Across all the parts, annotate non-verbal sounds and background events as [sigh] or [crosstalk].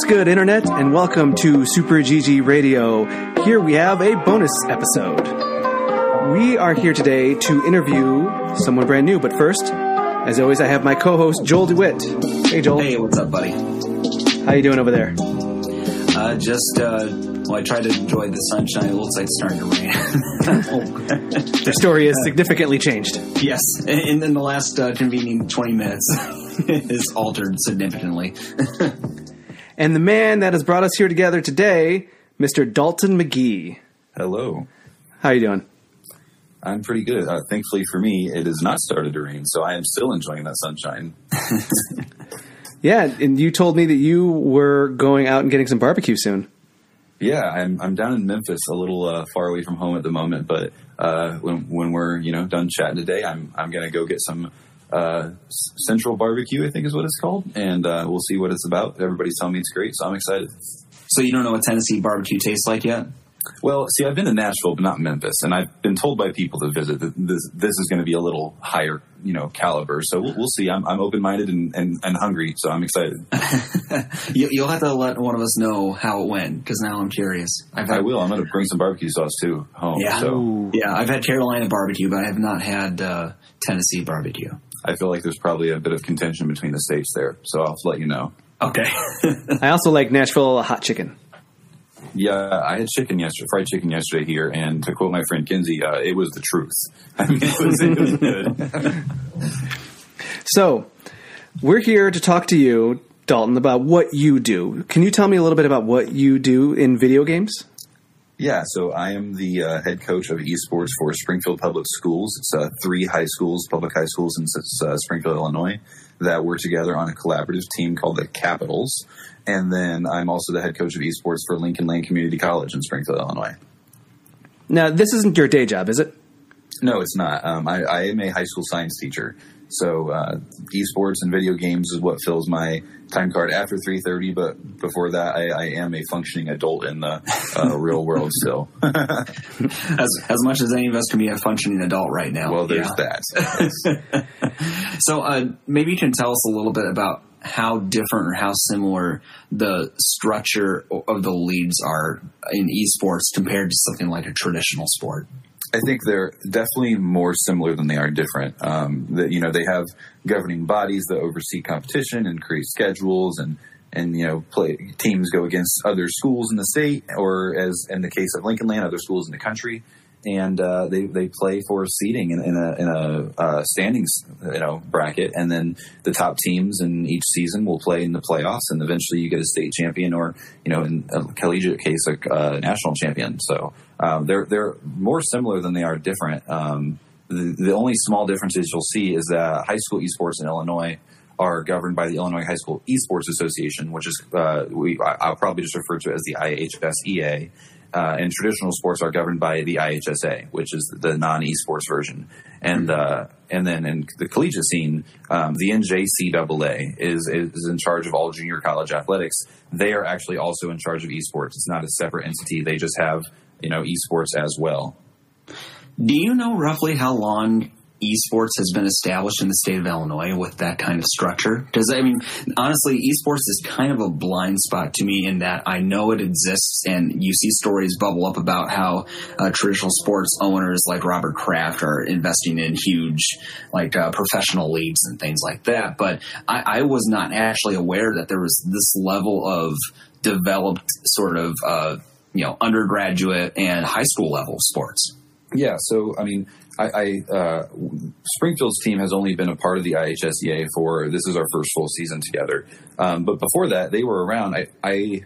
What's good, Internet, and welcome to Super GG Radio. Here we have a bonus episode. We are here today to interview someone brand new, but first, as always, I have my co-host Joel DeWitte. Hey, Joel. Hey, what's up, buddy? How you doing over there? Uh, just, uh, well, I tried to enjoy the sunshine. It looks like it's starting to rain. [laughs] [laughs] The story is significantly changed. yes, and in the last uh, convening 20 minutes, [laughs] it's altered significantly. And the man that has brought us here together today, Mr. Dalton McGhiey. Hello. How are you doing? I'm pretty good. Uh, thankfully for me, it has not started to rain, so I am still enjoying that sunshine. [laughs] Yeah, and you told me that you were going out and getting some barbecue soon. Yeah, I'm I'm down in Memphis, a little uh, far away from home at the moment, but uh, when when we're you know done chatting today, I'm I'm gonna go get some uh, Central Barbecue, I think is what it's called, and uh, we'll see what it's about. Everybody's telling me it's great, so I'm excited. so you don't know what Tennessee barbecue tastes like yet? Well, see, I've been to Nashville, but not Memphis, and I've been told by people to visit that this this is going to be a little higher, you know, caliber. So we'll, we'll see. I'm I'm open minded and, and and hungry, so I'm excited. [laughs] You, you'll have to let one of us know how it went, because now I'm curious. I've had, I will. I'm going to bring some barbecue sauce too home. Yeah. So Yeah, I've had Carolina barbecue, but I have not had uh, Tennessee barbecue. I feel like there's probably a bit of contention between the states there. So I'll let you know. Okay. [laughs] I also like Nashville hot chicken. Yeah, I had chicken yesterday, fried chicken yesterday here, and to quote my friend Kinsey, uh, it was the truth. [laughs] I mean, it was, it was good. So, we're here to talk to you, Dalton, about what you do. Can you tell me a little bit about what you do in video games? Yeah, so I am the uh, head coach of esports for Springfield Public Schools. It's uh, three high schools, public high schools in uh, Springfield, Illinois, that work together on a collaborative team called the Capitals. And then I'm also the head coach of esports for Lincoln Land Community College in Springfield, Illinois. Now, this isn't your day job, is it? No, it's not. Um, I, I am a high school science teacher, so uh, esports and video games is what fills my time card after three thirty. But before that, I, I am a functioning adult in the uh, [laughs] real world still. [laughs] as, as much as any of us can be a functioning adult right now. well, there's Yeah. that. [laughs] So uh, maybe you can tell us a little bit about how different or how similar the structure of the leagues are in esports compared to something like a traditional sport. I think they're definitely more similar than they are different. Um, that you know they have governing bodies that oversee competition and create schedules and and you know play teams go against other schools in the state or as in the case of Lincoln Land, other schools in the country, and uh, they they play for seeding in, in a in a uh, standings you know bracket, and then the top teams in each season will play in the playoffs, and eventually you get a state champion or you know in a collegiate case a uh, national champion. So um, they're they're more similar than they are different. Um, the, the only small differences you'll see is that high school esports in Illinois are governed by the Illinois High School Esports Association, which is uh, we I- I'll probably just refer to it as the IHSEA. Uh, and traditional sports are governed by the IHSA, which is the non-esports version. And uh, and then in the collegiate scene, um, the NJCAA is is in charge of all junior college athletics. They are actually also in charge of esports. It's not a separate entity. They just have you know esports as well. Do you know roughly how long esports has been established in the state of Illinois with that kind of structure? Because I mean, honestly, esports is kind of a blind spot to me in that I know it exists, and you see stories bubble up about how uh, traditional sports owners like Robert Kraft are investing in huge, like uh, professional leagues and things like that. But I, I was not actually aware that there was this level of developed sort of. Uh, you know, undergraduate and high school level sports. Yeah, so I mean, I, I uh, Springfield's team has only been a part of the IHSEA for this is our first full season together. Um, but before that, they were around. I I,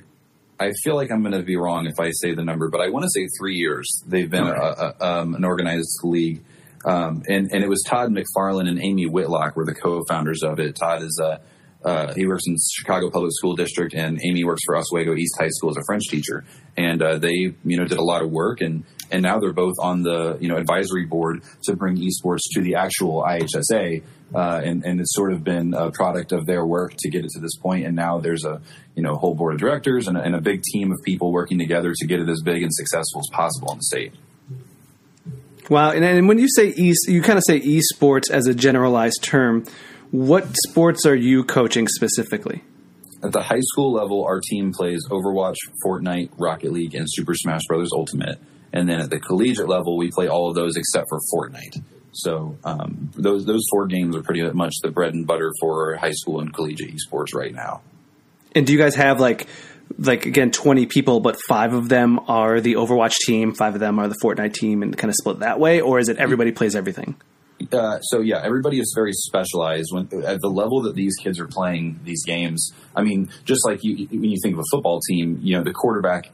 I feel like I'm going to be wrong if I say the number, but I want to say three years. They've been a, a, um, an organized league, um, and and it was Todd McFarlane and Amy Whitlock were the co-founders of it. Todd is a uh, he works in Chicago Public School District, and Amy works for Oswego East High School as a French teacher. And uh, they, you know, did a lot of work, and and now they're both on the you know advisory board to bring esports to the actual IHSA. Uh, and and it's sort of been a product of their work to get it to this point. And now there's a you know whole board of directors and a, and a big team of people working together to get it as big and successful as possible in the state. Wow, and, and when you say e, you kind of say esports as a generalized term. What sports are you coaching specifically? At the high school level, our team plays Overwatch, Fortnite, Rocket League, and Super Smash Bros. Ultimate. And then at the collegiate level, we play all of those except for Fortnite. So um, those those four games are pretty much the bread and butter for high school and collegiate esports right now. And do you guys have like like again 20 people but five of them are the overwatch team five of them are the fortnite team and kind of split that way or is it everybody plays everything uh, so yeah, everybody is very specialized. When at the level that these kids are playing these games, I mean, just like you, when you think of a football team, you know, the quarterback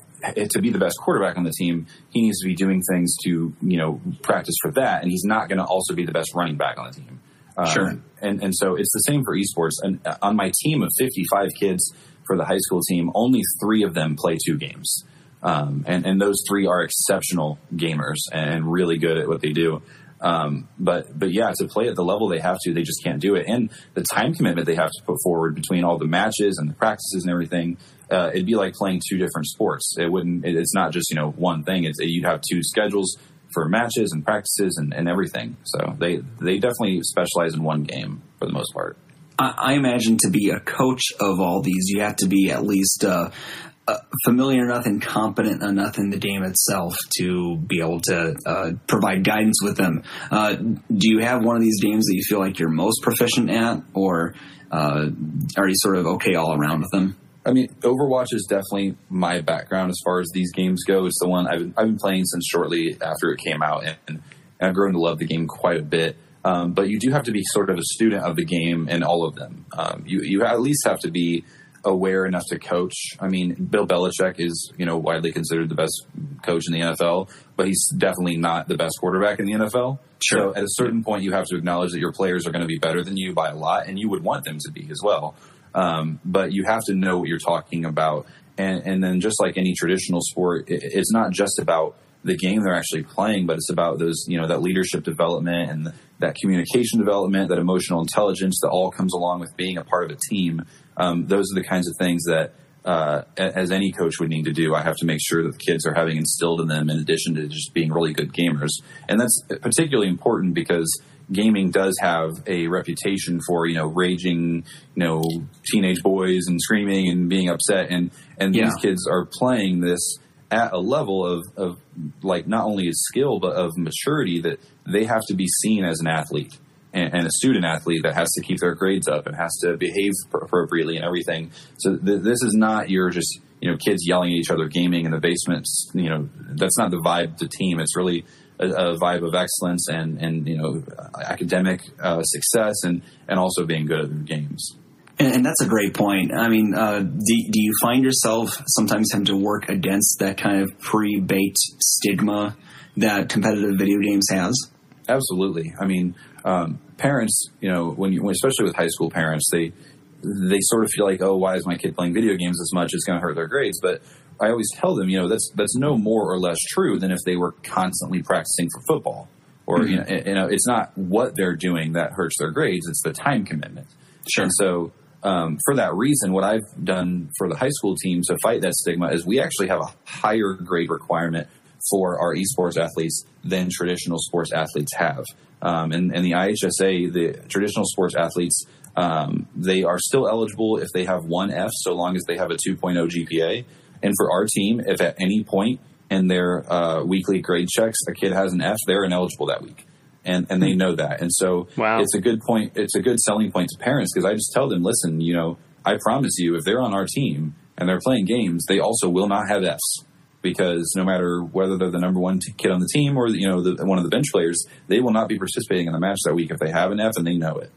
to be the best quarterback on the team, he needs to be doing things to you know practice for that, and he's not going to also be the best running back on the team. Um, sure. And and so it's the same for esports. And uh, on my team of 55 kids for the high school team, only three of them play two games. Um, and, and those three are exceptional gamers and really good at what they do. Um, but but yeah, to play at the level they have to, they just can't do it. And the time commitment they have to put forward between all the matches and the practices and everything, uh, it'd be like playing two different sports. It wouldn't. It, it's not just you know one thing. It's you'd have two schedules for matches and practices and, and everything. So they they definitely specialize in one game for the most part. I imagine to be a coach of all these, you have to be at least uh, uh, familiar enough and competent enough in the game itself to be able to uh, provide guidance with them. Uh, do you have one of these games that you feel like you're most proficient at, or uh, are you sort of okay all around with them? I mean, Overwatch is definitely my background as far as these games go. It's the one I've been, I've been playing since shortly after it came out, and, and I've grown to love the game quite a bit. Um, but you do have to be sort of a student of the game in all of them. Um, you you at least have to be aware enough to coach. I mean, Bill Belichick is, you know, widely considered the best coach in the NFL, but he's definitely not the best quarterback in the NFL. Sure. So at a certain point, you have to acknowledge that your players are going to be better than you by a lot, and you would want them to be as well. Um, but you have to know what you're talking about. And, and then just like any traditional sport, it, it's not just about the game they're actually playing, but it's about those, you know, that leadership development and that communication development, that emotional intelligence that all comes along with being a part of a team. Um, those are the kinds of things that, uh, as any coach would need to do, I have to make sure that the kids are having instilled in them in addition to just being really good gamers. And that's particularly important because gaming does have a reputation for, you know, raging, you know, teenage boys and screaming and being upset. And, and yeah. these kids are playing this at a level of, of like not only of skill but of maturity that they have to be seen as an athlete and, and, a student athlete that has to keep their grades up and has to behave appropriately and everything. So th- this is not your just you know kids yelling at each other, gaming in the basement. You know that's not the vibe of the team. It's really a, a vibe of excellence and and you know academic uh, success and and also being good at their games. And, and, that's a great point. I mean, uh, do, do you find yourself sometimes having to work against that kind of pre-baked stigma that competitive video games has? Absolutely. I mean, um, parents, you know, when you, especially with high school parents, they they sort of feel like, oh, why is my kid playing video games as much? It's going to hurt their grades. But I always tell them, you know, that's that's no more or less true than if they were constantly practicing for football. Or mm-hmm. you, know, you know, it's not what they're doing that hurts their grades; it's the time commitment. Sure. And so um, for that reason, what I've done for the high school team to fight that stigma is we actually have a higher grade requirement for our esports athletes than traditional sports athletes have. Um, and, and, the IHSA, the traditional sports athletes, um, they are still eligible if they have one F, so long as they have a 2.0 GPA. And for our team, if at any point in their uh, weekly grade checks a kid has an F, they're ineligible that week and and they know that. And so wow. it's a good point. It's a good selling point to parents because I just tell them, listen, you know, I promise you, if they're on our team and they're playing games, they also will not have Fs because no matter whether they're the number one t- kid on the team or you know the, one of the bench players, they will not be participating in the match that week if they have an F and they know it.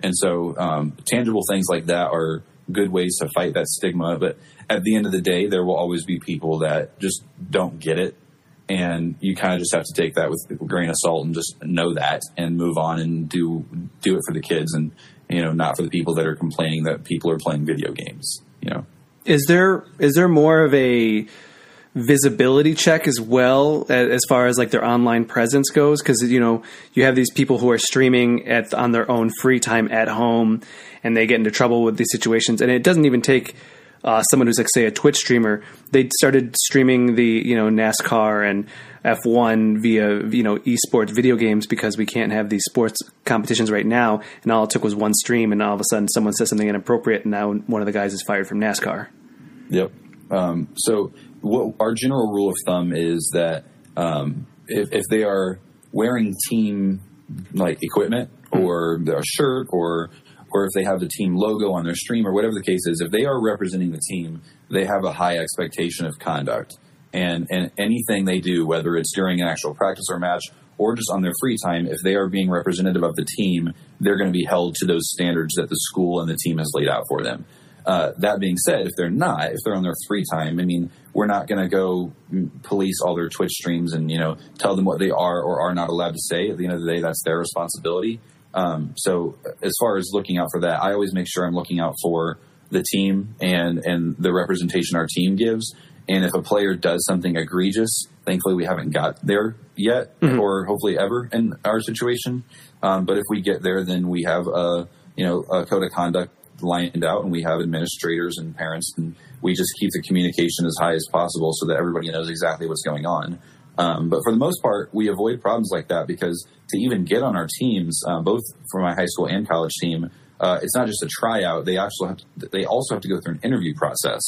And so um, tangible things like that are good ways to fight that stigma. But at the end of the day, there will always be people that just don't get it and you kind of just have to take that with a grain of salt and just know that and move on and do do it for the kids and you know not for the people that are complaining that people are playing video games you know? Is there is there more of a visibility check as well as far as like their online presence goes? Because you know you have these people who are streaming at on their own free time at home and they get into trouble with these situations. And it doesn't even take uh, someone who's like say a Twitch streamer, they started streaming the you know NASCAR and F1 via you know esports video games because we can't have these sports competitions right now, and all it took was one stream, and all of a sudden someone says something inappropriate, and now one of the guys is fired from NASCAR. Yep. Um, so what our general rule of thumb is that um, if, if they are wearing team like equipment or a shirt or or if they have the team logo on their stream or whatever the case is, if they are representing the team, they have a high expectation of conduct. And and anything they do, whether it's during an actual practice or match or just on their free time, if they are being representative of the team, they're going to be held to those standards that the school and the team has laid out for them. Uh, that being said, if they're not, if they're on their free time, I mean, we're not going to go police all their Twitch streams and you know tell them what they are or are not allowed to say. At the end of the day, that's their responsibility. Um, so as far as looking out for that, I always make sure I'm looking out for the team and and the representation our team gives. And if a player does something egregious, thankfully we haven't got there yet, mm-hmm. or hopefully ever in our situation. Um, but if we get there, then we have a you know a code of conduct lined out, and we have administrators and parents, and we just keep the communication as high as possible so that everybody knows exactly what's going on. Um, but for the most part, we avoid problems like that because to even get on our teams, uh, both for my high school and college team, uh, it's not just a tryout. They actually have to, they also have to go through an interview process.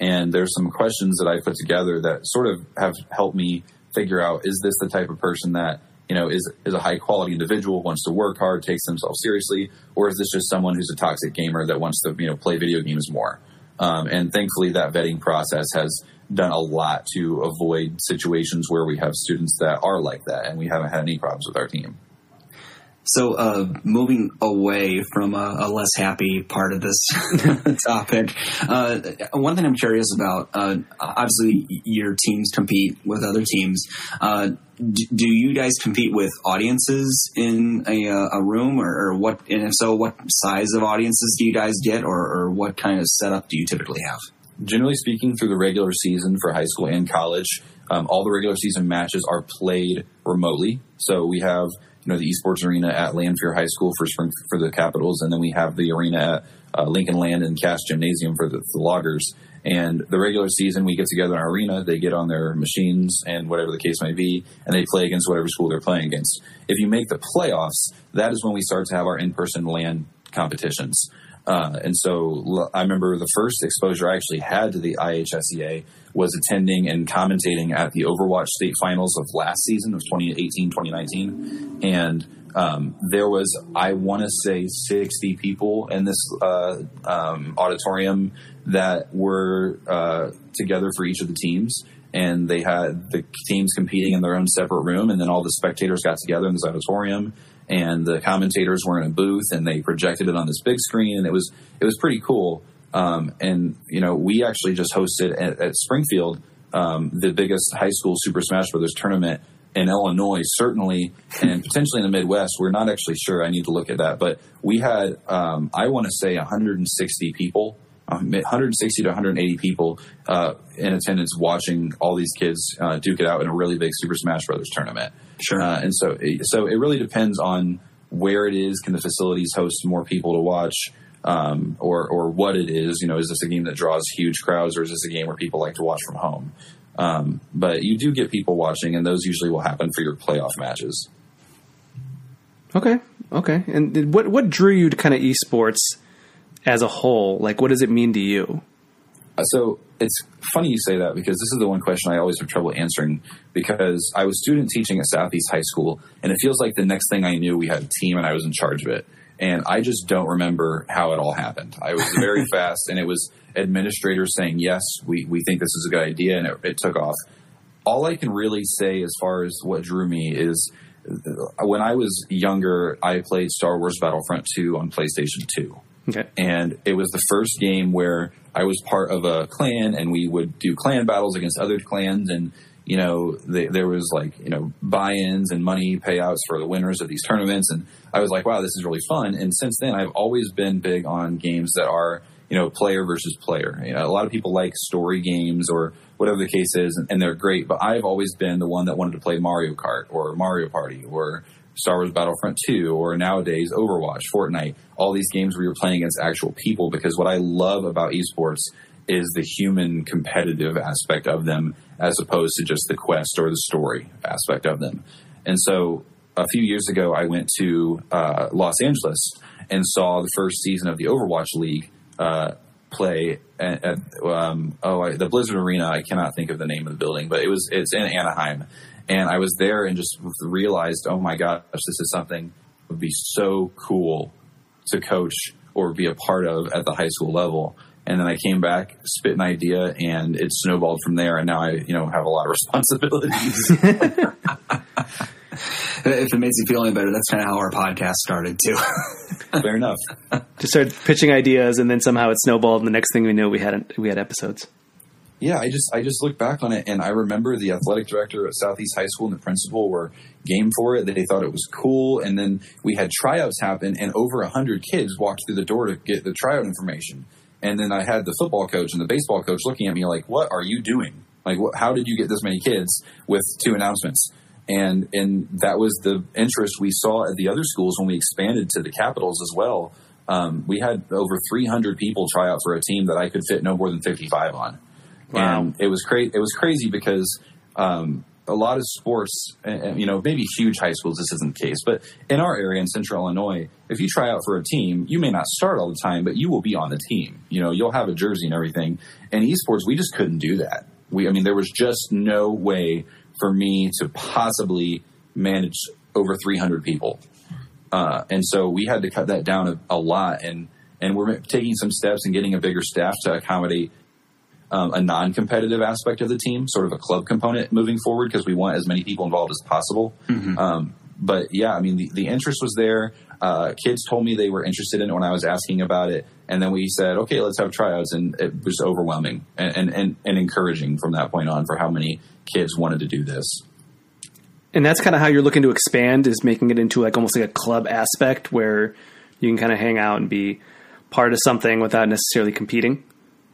And there's some questions that I put together that sort of have helped me figure out: is this the type of person that you know is is a high quality individual, wants to work hard, takes themselves seriously, or is this just someone who's a toxic gamer that wants to you know play video games more? Um, and thankfully, that vetting process has done a lot to avoid situations where we have students that are like that, and we haven't had any problems with our team. So, uh, moving away from a, a, less happy part of this [laughs] topic, uh, one thing I'm curious about uh, obviously, your teams compete with other teams. Uh, do, you guys compete with audiences in a, uh, a room, or, or, what? And if so, what size of audiences do you guys get, or, or what kind of setup do you typically have? Generally speaking, through the regular season for high school and college, um, all the regular season matches are played remotely. So we have you know the esports arena at Lanphier High School for spring for the Capitals, and then we have the arena at uh, Lincoln Land and Cass Gymnasium for the, the, Loggers. And the regular season, we get together in our arena. They get on their machines and whatever the case may be, and they play against whatever school they're playing against. If you make the playoffs, that is when we start to have our in-person LAN competitions. Uh, and so I remember the first exposure I actually had to the IHSEA was attending and commentating at the Overwatch state finals of last season of 2018 2019. And um, there was, I want to say, 60 people in this uh, um, auditorium that were uh, together for each of the teams. And they had the teams competing in their own separate room, and then all the spectators got together in this auditorium and the commentators were in a booth and they projected it on this big screen and it was it was pretty cool. Um, and you know, we actually just hosted at, at Springfield um, the biggest high school Super Smash Brothers tournament in Illinois, certainly, and [laughs] potentially in the Midwest. We're not actually sure. I need to look at that, but we had um, I want to say 160 people 160 to 180 people uh, in attendance watching all these kids uh, duke it out in a really big Super Smash Brothers tournament. Sure. Uh, and so, so it really depends on where it is. Can the facilities host more people to watch? Um, or, or what it is, you know, is this a game that draws huge crowds or is this a game where people like to watch from home? Um, but you do get people watching and those usually will happen for your playoff matches. Okay. Okay. And what, what drew you to kind of esports as a whole? Like, what does it mean to you? Uh, so it's funny you say that because this is the one question I always have trouble answering because I was student teaching at Southeast High School and it feels like the next thing I knew we had a team and I was in charge of it. And I just don't remember how it all happened. I was very [laughs] fast and it was administrators saying, yes, we, we think this is a good idea and it, it took off. All I can really say as far as what drew me is when I was younger, I played Star Wars Battlefront 2 on PlayStation 2 Okay. And it was the first game where I was part of a clan and we would do clan battles against other clans and you know the, there was like you know buy-ins and money payouts for the winners of these tournaments and I was like wow this is really fun. And since then I've always been big on games that are you know player versus player. You know, a lot of people like story games or whatever the case is and, and they're great but I've always been the one that wanted to play Mario Kart or Mario Party or Star Wars Battlefront 2 or nowadays Overwatch, Fortnite, all these games where you're playing against actual people because what I love about esports is the human competitive aspect of them as opposed to just the quest or the story aspect of them. And so a few years ago, I went to uh, Los Angeles and saw the first season of the Overwatch League uh, play at, at um, oh I, the Blizzard Arena. I cannot think of the name of the building, but it was it's in Anaheim, and I was there and just realized, oh my gosh, this is something that would be so cool to coach or be a part of at the high school level. And then I came back, spit an idea, and it snowballed from there. And now I, you know, have a lot of [laughs] responsibilities. if it makes you feel any better, that's kind of how our podcast started too. [laughs] Fair enough. Just started pitching ideas, and then somehow it snowballed. And the next thing we knew, we had we had episodes. Yeah, I just I just look back on it, and I remember the athletic director at Southeast High School and the principal were game for it. They thought it was cool, and then we had tryouts happen, and over hundred kids walked through the door to get the tryout information. And then I had the football coach and the baseball coach looking at me like, "What are you doing? Like, what, how did you get this many kids with two announcements?" and and that was the interest we saw at the other schools when we expanded to the capitals as well. Um, we had over 300 people try out for a team that I could fit no more than 55 on, wow. and it was crazy. It was crazy because um, a lot of sports, you know, maybe huge high schools, this isn't the case, but in our area in Central Illinois, if you try out for a team, you may not start all the time, but you will be on the team. You know, you'll have a jersey and everything. And esports, we just couldn't do that. We, I mean, there was just no way for me to possibly manage over 300 people. Uh, and so we had to cut that down a, a, lot. And, and we're taking some steps and getting a bigger staff to accommodate um, a non competitive aspect of the team, sort of a club component moving forward, because we want as many people involved as possible. Mm-hmm. Um, but yeah, I mean, the, the interest was there. Uh, kids told me they were interested in it when I was asking about it. And then we said, okay, let's have tryouts. And it was overwhelming and, and, and, and encouraging from that point on for how many kids wanted to do this. And that's kind of how you're looking to expand is making it into like almost like a club aspect where you can kind of hang out and be part of something without necessarily competing.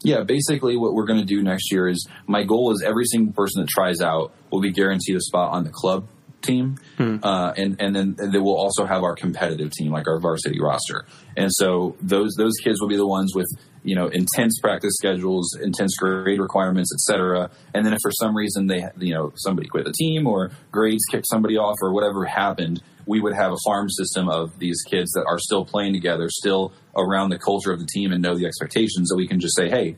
Yeah, basically what we're going to do next year is my goal is every single person that tries out will be guaranteed a spot on the club team, mm. uh, and and then they will also have our competitive team, like our varsity roster. And so those those kids will be the ones with you know intense practice schedules, intense grade requirements, etc. And then if for some reason they you know somebody quit the team or grades kicked somebody off or whatever happened, we would have a farm system of these kids that are still playing together, still around the culture of the team and know the expectations. So we can just say, hey,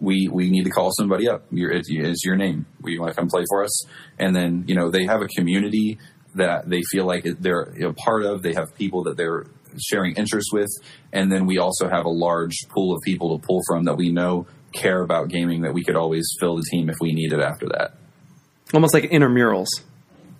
we we need to call somebody up. it's, it's your name. We want to come play for us. And then you know they have a community that they feel like they're a part of. They have people that they're sharing interests with, and then we also have a large pool of people to pull from that we know care about gaming that we could always fill the team if we needed after that. Almost like intramurals.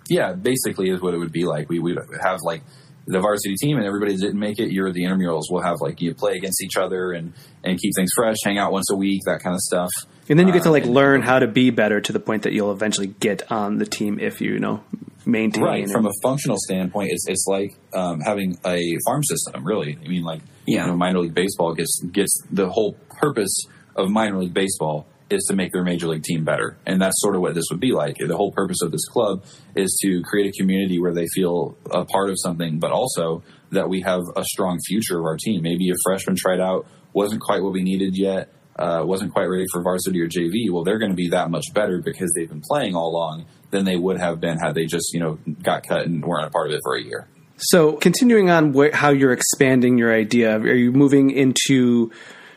Yeah, basically is what it would be like. We would have like the varsity team and everybody didn't make it, you're the intramurals. We'll have like you play against each other and and keep things fresh, hang out once a week, that kind of stuff. And then you get to like uh, learn how to be better to the point that you'll eventually get on the team if you, you know maintain. Right. From a functional standpoint, it's it's like um, having a farm system. Really, I mean, like yeah, you know, minor league baseball gets gets the whole purpose of minor league baseball is to make their major league team better. And that's sort of what this would be like. The whole purpose of this club is to create a community where they feel a part of something, but also that we have a strong future of our team. Maybe a freshman tried out, wasn't quite what we needed yet, uh, wasn't quite ready for varsity or JV. Well, they're going to be that much better because they've been playing all along than they would have been had they just, you know, got cut and weren't a part of it for a year. So, continuing on wh- how you're expanding your idea, are you moving into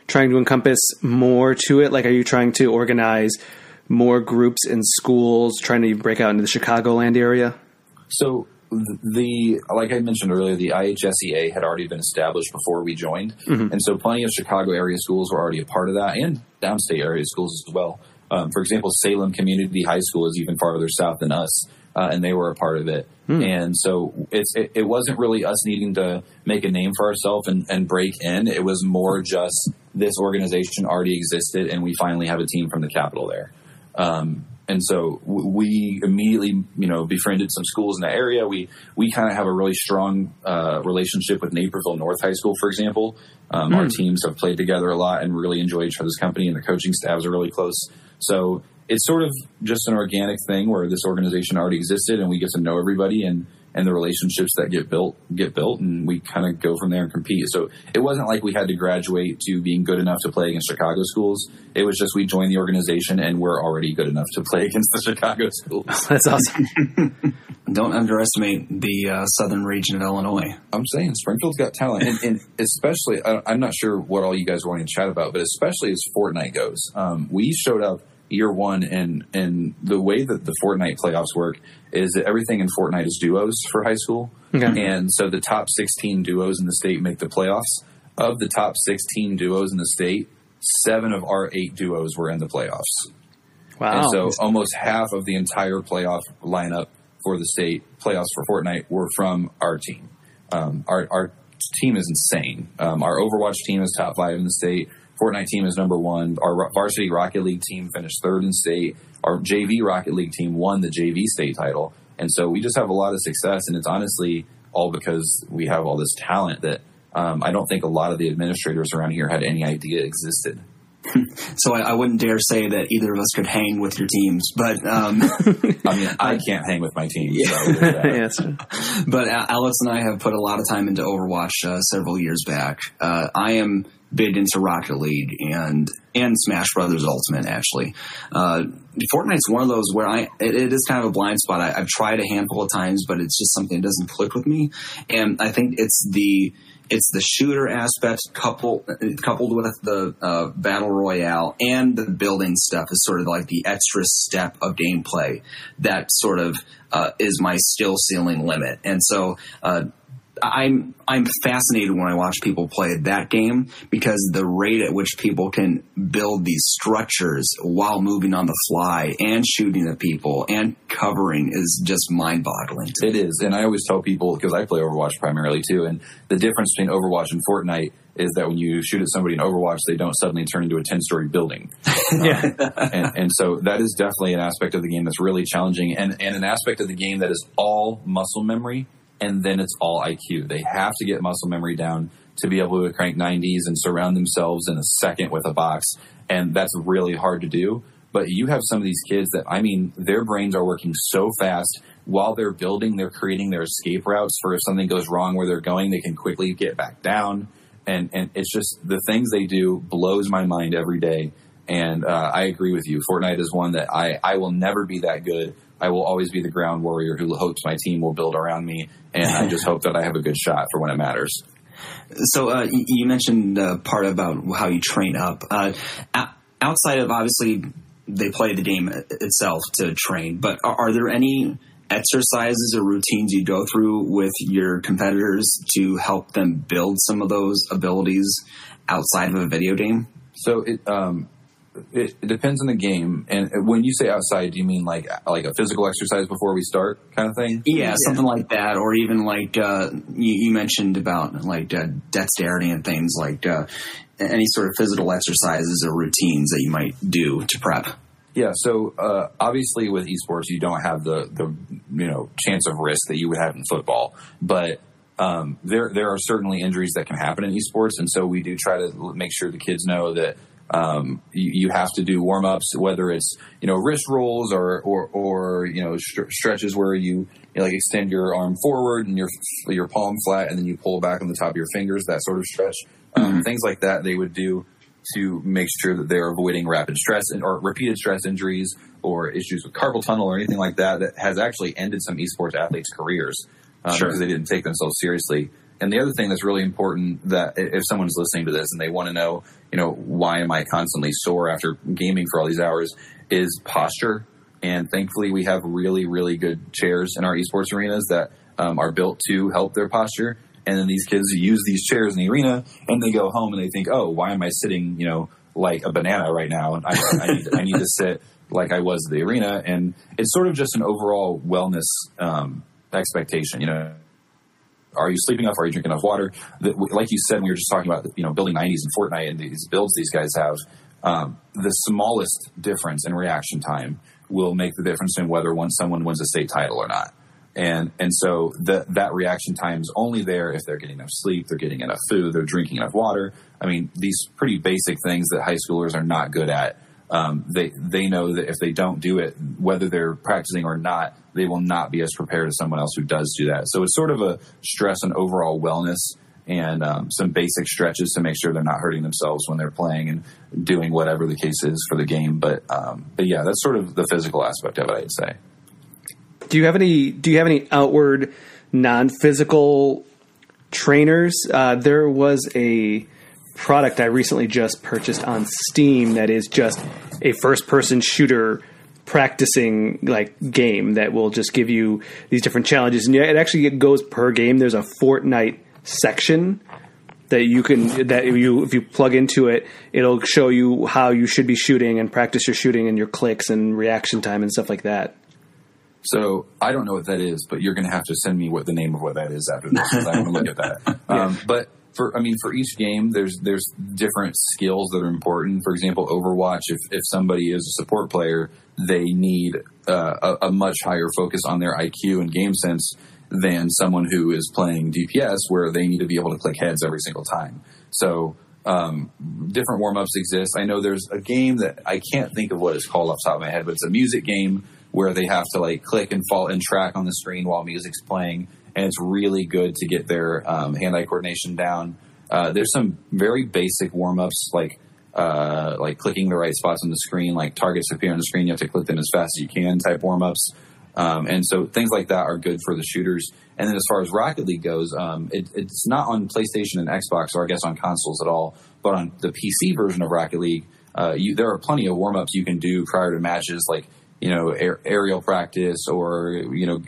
trying to encompass more to it? Like, are you trying to organize more groups in schools, trying to break out into the Chicagoland area? So, the like I mentioned earlier, the IHSEA had already been established before we joined, mm-hmm. and so plenty of Chicago area schools were already a part of that, and downstate area schools as well. Um, for example, Salem Community High School is even farther south than us, uh, and they were a part of it. Hmm. And so it, it, wasn't really us needing to make a name for ourselves and, and break in. It was more just this organization already existed, and we finally have a team from the capital there. Um, and so we immediately, you know, befriended some schools in the area. We we kind of have a really strong uh, relationship with Naperville North High School, for example. Um, mm. Our hmm. teams have played together a lot and really enjoy each other's company, and the coaching staffs are really close. So it's sort of just an organic thing where this organization already existed, and we get to know everybody and and the relationships that get built get built, and we kind of go from there and compete. So it wasn't like we had to graduate to being good enough to play against Chicago schools. It was just we joined the organization and we're already good enough to play [laughs] against the Chicago schools. [laughs] That's awesome. [laughs] Don't underestimate the uh, southern region of Illinois. I'm saying Springfield's got talent, and, and especially I, I'm not sure what all you guys are wanting to chat about, but especially as Fortnite goes, um, we showed up year one, and and the way that the Fortnite playoffs work is that everything in Fortnite is duos for high school, Okay. and so the top 16 duos in the state make the playoffs. Of the top 16 duos in the state, seven of our eight duos were in the playoffs. Wow. And so almost half of the entire playoff lineup for the state playoffs for Fortnite were from our team. Um, our, our team is insane. Um, our Overwatch team is top five in the state. Fortnite team is number one. Our varsity Rocket League team finished third in state. Our JV Rocket League team won the JV state title. And so we just have a lot of success. And it's honestly all because we have all this talent that um, I don't think a lot of the administrators around here had any idea existed. [laughs] So I, I wouldn't dare say that either of us could hang with your teams, but um, [laughs] I mean, [laughs] I can't hang with my team. So there's that. yeah, that's true. but Alex and I have put a lot of time into Overwatch uh, several years back. Uh, I am big into Rocket League and and Smash Brothers Ultimate. Actually, uh, Fortnite's one of those where I it, it is kind of a blind spot. I, I've tried a handful of times, but it's just something that doesn't click with me. And I think it's the it's the shooter aspect coupled coupled with the uh, battle royale and the building stuff is sort of like the extra step of gameplay that sort of uh, is my skill ceiling limit. And so uh, I'm I'm fascinated when I watch people play that game because the rate at which people can build these structures while moving on the fly and shooting at people and covering is just mind boggling. It is, and I always tell people because I play Overwatch primarily too, and the difference between Overwatch and Fortnite is that when you shoot at somebody in Overwatch, they don't suddenly turn into a ten-story building, [laughs] Yeah. [laughs] and, and so that is definitely an aspect of the game that's really challenging, and and an aspect of the game that is all muscle memory, and then it's all IQ. They have to get muscle memory down to be able to crank 90s and surround themselves in a second with a box, and that's really hard to do. But you have some of these kids that, I mean, their brains are working so fast while they're building, they're creating their escape routes for if something goes wrong where they're going, they can quickly get back down. And, and it's just the things they do blows my mind every day. And uh, I agree with you. Fortnite is one that I, I will never be that good. I will always be the ground warrior who hopes my team will build around me. And I just [laughs] hope that I have a good shot for when it matters. So uh, you mentioned uh, part about how you train up. Uh, outside of obviously they play the game itself to train, but are, are there any exercises or routines you go through with your competitors to help them build some of those abilities outside of a video game? So it um it, it depends on the game. And when you say outside, do you mean like like a physical exercise before we start kind of thing? Yeah, something like that, or even like uh, you, you mentioned about like uh, dexterity and things like uh, any sort of physical exercises or routines that you might do to prep. Yeah, so uh, obviously with esports, you don't have the the you know chance of risk that you would have in football, but um, there there are certainly injuries that can happen in esports, and so we do try to make sure the kids know that um, you, you have to do warm ups, whether it's you know wrist rolls or or, or you know str- stretches where you, you know, like extend your arm forward and your your palm flat, and then you pull back on the top of your fingers, that sort of stretch, um, things like that. They would do to make sure that they're avoiding rapid stress and, or repeated stress injuries or issues with carpal tunnel or anything like that that has actually ended some esports athletes' careers um, Sure. because they didn't take themselves seriously. And the other thing that's really important that if someone's listening to this and they want to know, you know, why am I constantly sore after gaming for all these hours is posture. And thankfully we have really, really good chairs in our esports arenas that um, are built to help their posture. And then these kids use these chairs in the arena and they go home and they think, oh, why am I sitting, you know, like a banana right now? And I, I, need, I need to [laughs] sit like I was at the arena. And it's sort of just an overall wellness um, expectation, you know. Are you sleeping enough? Are you drinking enough water? The, like you said, we were just talking about you know building 90s and Fortnite and these builds these guys have. Um, the smallest difference in reaction time will make the difference in whether one someone wins a state title or not. And and so that that reaction time is only there if they're getting enough sleep, they're getting enough food, they're drinking enough water. I mean, these pretty basic things that high schoolers are not good at. Um, they they know that if they don't do it, whether they're practicing or not, they will not be as prepared as someone else who does do that. So it's sort of a stress and overall wellness and um, some basic stretches to make sure they're not hurting themselves when they're playing and doing whatever the case is for the game. But um, but yeah, that's sort of the physical aspect of it. I'd say. Do you have any? Do you have any outward non-physical trainers? Uh, there was a product I recently just purchased on Steam that is just a first-person shooter practicing like game that will just give you these different challenges and yeah, it actually goes per game there's a Fortnite section that you can that you if you plug into it it'll show you how you should be shooting and practice your shooting and your clicks and reaction time and stuff like that so I don't know what that is, but you're going to have to send me what the name of what that is after this. I want to look at that. [laughs] Um, but for I mean, for each game, there's there's different skills that are important. For example, Overwatch. If if somebody is a support player, they need uh, a, a much higher focus on their IQ and game sense than someone who is playing DPS, where they need to be able to click heads every single time. So um, different warm ups exist. I know there's a game that I can't think of what it's called off the top of my head, but it's a music game where they have to like click and fall and track on the screen while music's playing, and it's really good to get their um, hand-eye coordination down. Uh, there's some very basic warm-ups like uh, like clicking the right spots on the screen, like targets appear on the screen, you have to click them as fast as you can type warm-ups. Um, and so things like that are good for the shooters. And then as far as Rocket League goes, um, it, it's not on PlayStation and Xbox, or I guess on consoles at all, but on the PC version of Rocket League, uh, you, there are plenty of warm ups you can do prior to matches. Like you know, air, aerial practice or, you know,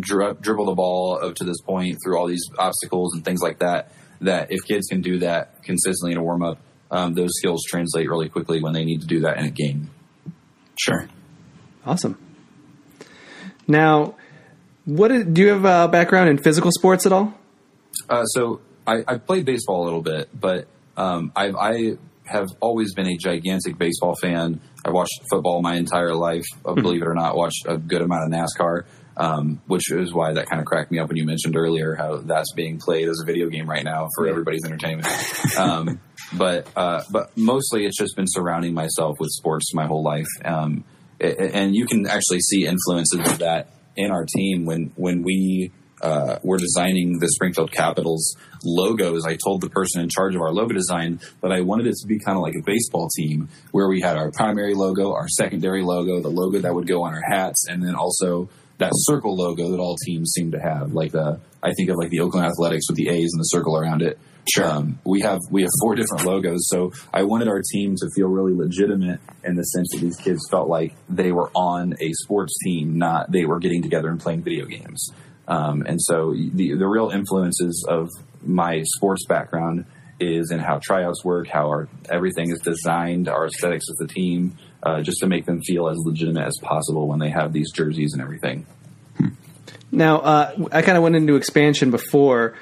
dri- dribble the ball up to this point through all these obstacles and things like that. That if kids can do that consistently in a warm up, um, those skills translate really quickly when they need to do that in a game. Sure. Awesome. Now, what is, do you have a background in physical sports at all? Uh, so I, I, played baseball a little bit, but um, I, I have always been a gigantic baseball fan. I watched football my entire life. Uh, mm-hmm. Believe it or not, watched a good amount of NASCAR, um, which is why that kind of cracked me up when you mentioned earlier how that's being played as a video game right now for everybody's entertainment. [laughs] um, but uh, but mostly it's just been surrounding myself with sports my whole life, um, and you can actually see influences of that in our team when when we uh, were designing the Springfield Capitals logos, I told the person in charge of our logo design that I wanted it to be kind of like a baseball team where we had our primary logo, our secondary logo, the logo that would go on our hats, and then also that circle logo that all teams seem to have. Like the, I think of like the Oakland Athletics with the A's and the circle around it. Sure. Um, we have we have four different logos, so I wanted our team to feel really legitimate in the sense that these kids felt like they were on a sports team, not they were getting together and playing video games. Um, and so the, the real influences of my sports background is in how tryouts work, how our everything is designed, our aesthetics of the team, uh, just to make them feel as legitimate as possible when they have these jerseys and everything. Now, uh, I kind of went into expansion before.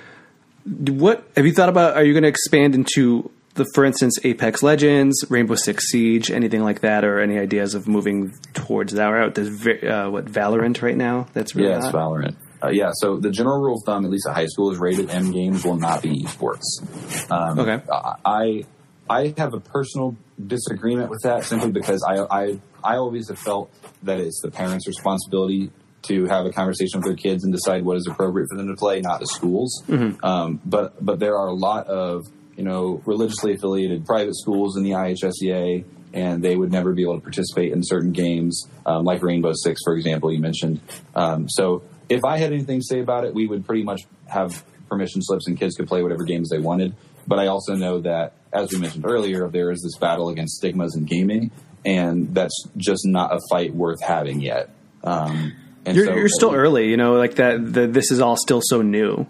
What have you thought about? Are you going to expand into the, for instance, Apex Legends, Rainbow Six Siege, anything like that, or any ideas of moving towards that route? There's uh, what Valorant right now. That's really yeah, it's Valorant. Uh, yeah, so the general rule of thumb, at least at high school, is rated M games will not be esports. Um, okay. I I have a personal disagreement with that simply because I, I I always have felt that it's the parents' responsibility to have a conversation with their kids and decide what is appropriate for them to play, not the schools. Mm-hmm. Um, but but there are a lot of you know religiously affiliated private schools in the IHSEA, and they would never be able to participate in certain games, um, like Rainbow Six, for example, you mentioned. Um, so if I had anything to say about it, we would pretty much have permission slips and kids could play whatever games they wanted. But I also know that, as we mentioned earlier, there is this battle against stigmas in gaming, and that's just not a fight worth having yet. Um, you're, so, you're, still early, you know, like that. The, this is all still so new.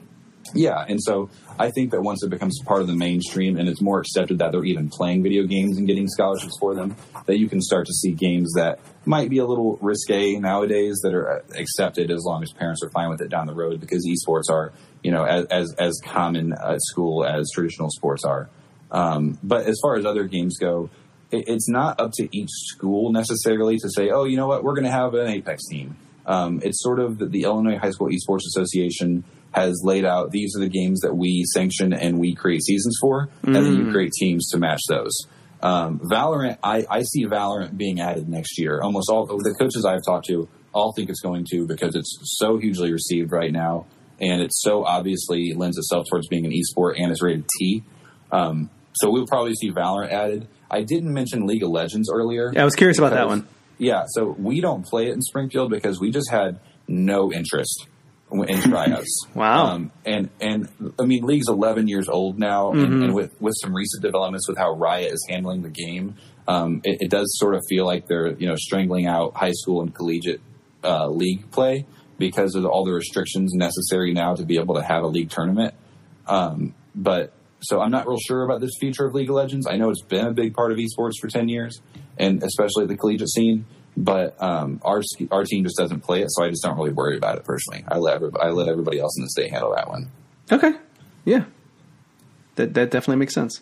Yeah, and so I think that once it becomes part of the mainstream and it's more accepted that they're even playing video games and getting scholarships for them, that you can start to see games that might be a little risque nowadays that are accepted as long as parents are fine with it down the road because esports are, you know, as as, as common at school as traditional sports are. Um, but as far as other games go, it, it's not up to each school necessarily to say, oh, you know what, we're going to have an Apex team. Um, it's sort of the, the Illinois High School Esports Association has laid out these are the games that we sanction and we create seasons for, mm. and then you mm. create teams to match those. Um, Valorant, I, I see Valorant being added next year. Almost all the coaches I've talked to all think it's going to because it's so hugely received right now, and it so obviously lends itself towards being an esport and it's rated T. Um, so we'll probably see Valorant added. I didn't mention League of Legends earlier. Yeah, I was curious about that one. Yeah, so we don't play it in Springfield because we just had no interest in tryouts. [laughs] Wow. Um, and and I mean, League's 11 years old now, Mm-hmm. and, and with with some recent developments with how Riot is handling the game, um, it, it does sort of feel like they're you know strangling out high school and collegiate uh, league play because of all the restrictions necessary now to be able to have a league tournament. Um, but so I'm not real sure about this future of League of Legends. I know it's been a big part of esports for 10 years, and especially the collegiate scene. But um, our our team just doesn't play it, so I just don't really worry about it personally. I let everybody, I let everybody else in the state handle that one. Okay. Yeah. That that definitely makes sense.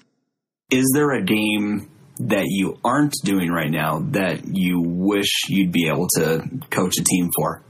Is there a game that you aren't doing right now that you wish you'd be able to coach a team for?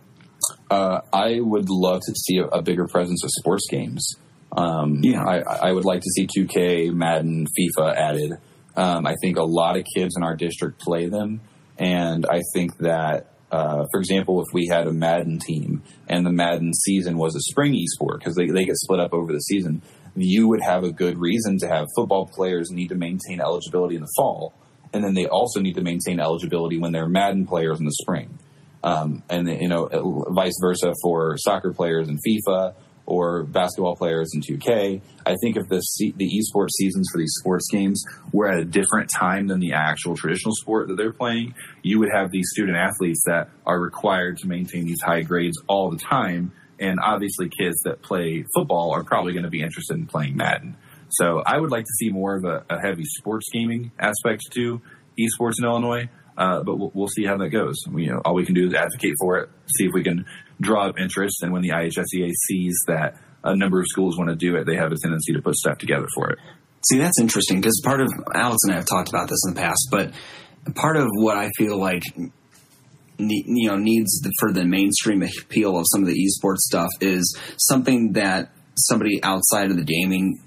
Uh, I would love to see a, a bigger presence of sports games. Um, Yeah. I, I would like to see 2K, Madden, FIFA added. Um, I think a lot of kids in our district play them, and I think that, uh, for example, if we had a Madden team and the Madden season was a spring esport because they, they get split up over the season, you would have a good reason to have football players need to maintain eligibility in the fall, and then they also need to maintain eligibility when they're Madden players in the spring. Um, and you know vice versa for soccer players in FIFA or basketball players in 2K. I think if the the esports seasons for these sports games were at a different time than the actual traditional sport that they're playing, you would have these student athletes that are required to maintain these high grades all the time. And obviously, kids that play football are probably going to be interested in playing Madden. So I would like to see more of a, a heavy sports gaming aspect to esports in Illinois. Uh, but we'll, we'll see how that goes. We, you know, all we can do is advocate for it, see if we can draw up interest, and when the IHSEA sees that a number of schools want to do it, they have a tendency to put stuff together for it. See, that's interesting because part of Alex and I have talked about this in the past, but part of what I feel like you know needs for the mainstream appeal of some of the esports stuff is something that somebody outside of the gaming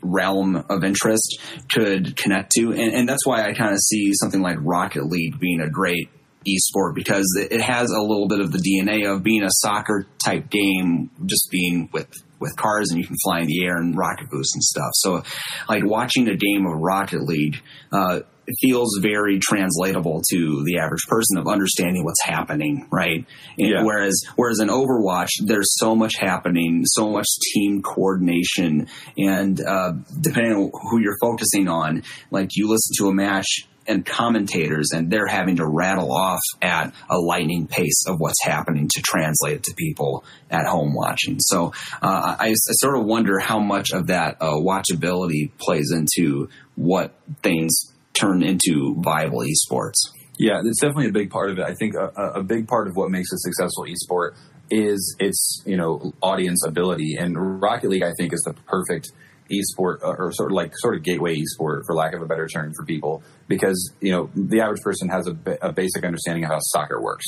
realm of interest could connect to, and, and that's why I kind of see something like Rocket League being a great esport because it has a little bit of the DNA of being a soccer type game, just being with with cars and you can fly in the air and rocket boost and stuff. So, like watching a game of Rocket League. Uh, feels very translatable to the average person of understanding what's happening, right? And Yeah. Whereas, whereas in Overwatch, there's so much happening, so much team coordination, and uh, depending on who you're focusing on, like you listen to a match and commentators, and they're having to rattle off at a lightning pace of what's happening to translate it to people at home watching. So uh, I, I sort of wonder how much of that uh, watchability plays into what things turn into viable esports. Yeah, it's definitely a big part of it. I think a, a a big part of what makes a successful esport is its you know audience ability, and Rocket League I think is the perfect esport uh, or sort of like sort of gateway esport for lack of a better term for people because you know the average person has a, a basic understanding of how soccer works.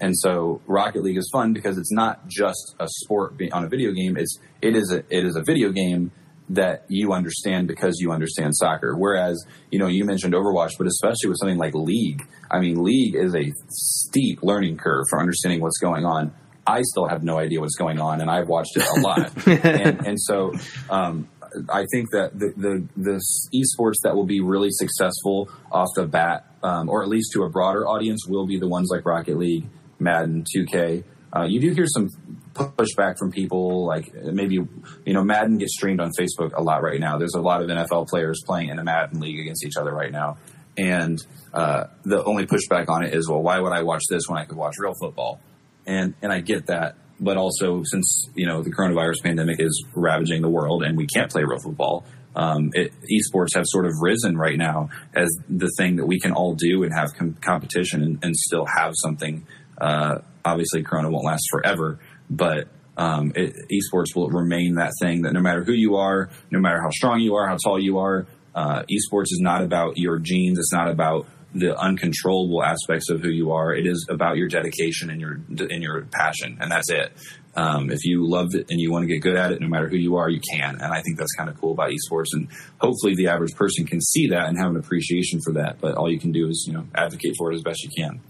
And so Rocket League is fun because it's not just a sport on a video game. It's it is a it is a video game that you understand because you understand soccer. Whereas, you know, you mentioned Overwatch, but especially with something like League, I mean, League is a steep learning curve for understanding what's going on. I still have no idea what's going on, and I've watched it a lot. [laughs] and, and so, um, I think that the, the the esports that will be really successful off the bat, um, or at least to a broader audience, will be the ones like Rocket League, Madden, 2K. Uh, you do hear some pushback from people, like maybe you know Madden gets streamed on Facebook a lot right now. There's a lot of NFL players playing in a Madden league against each other right now, and uh, the only pushback on it is, well, why would I watch this when I could watch real football? And and I get that, but also since you know the coronavirus pandemic is ravaging the world and we can't play real football, um, it, esports have sort of risen right now as the thing that we can all do and have com- competition and, and still have something. Uh, obviously, Corona won't last forever, but um, it, esports will remain that thing that no matter who you are, no matter how strong you are, how tall you are, uh, esports is not about your genes. It's not about the uncontrollable aspects of who you are. It is about your dedication and your and your passion, and that's it. Um, if you love it and you want to get good at it, no matter who you are, you can. And I think that's kind of cool about esports. And hopefully, the average person can see that and have an appreciation for that. But all you can do is you know advocate for it as best you can.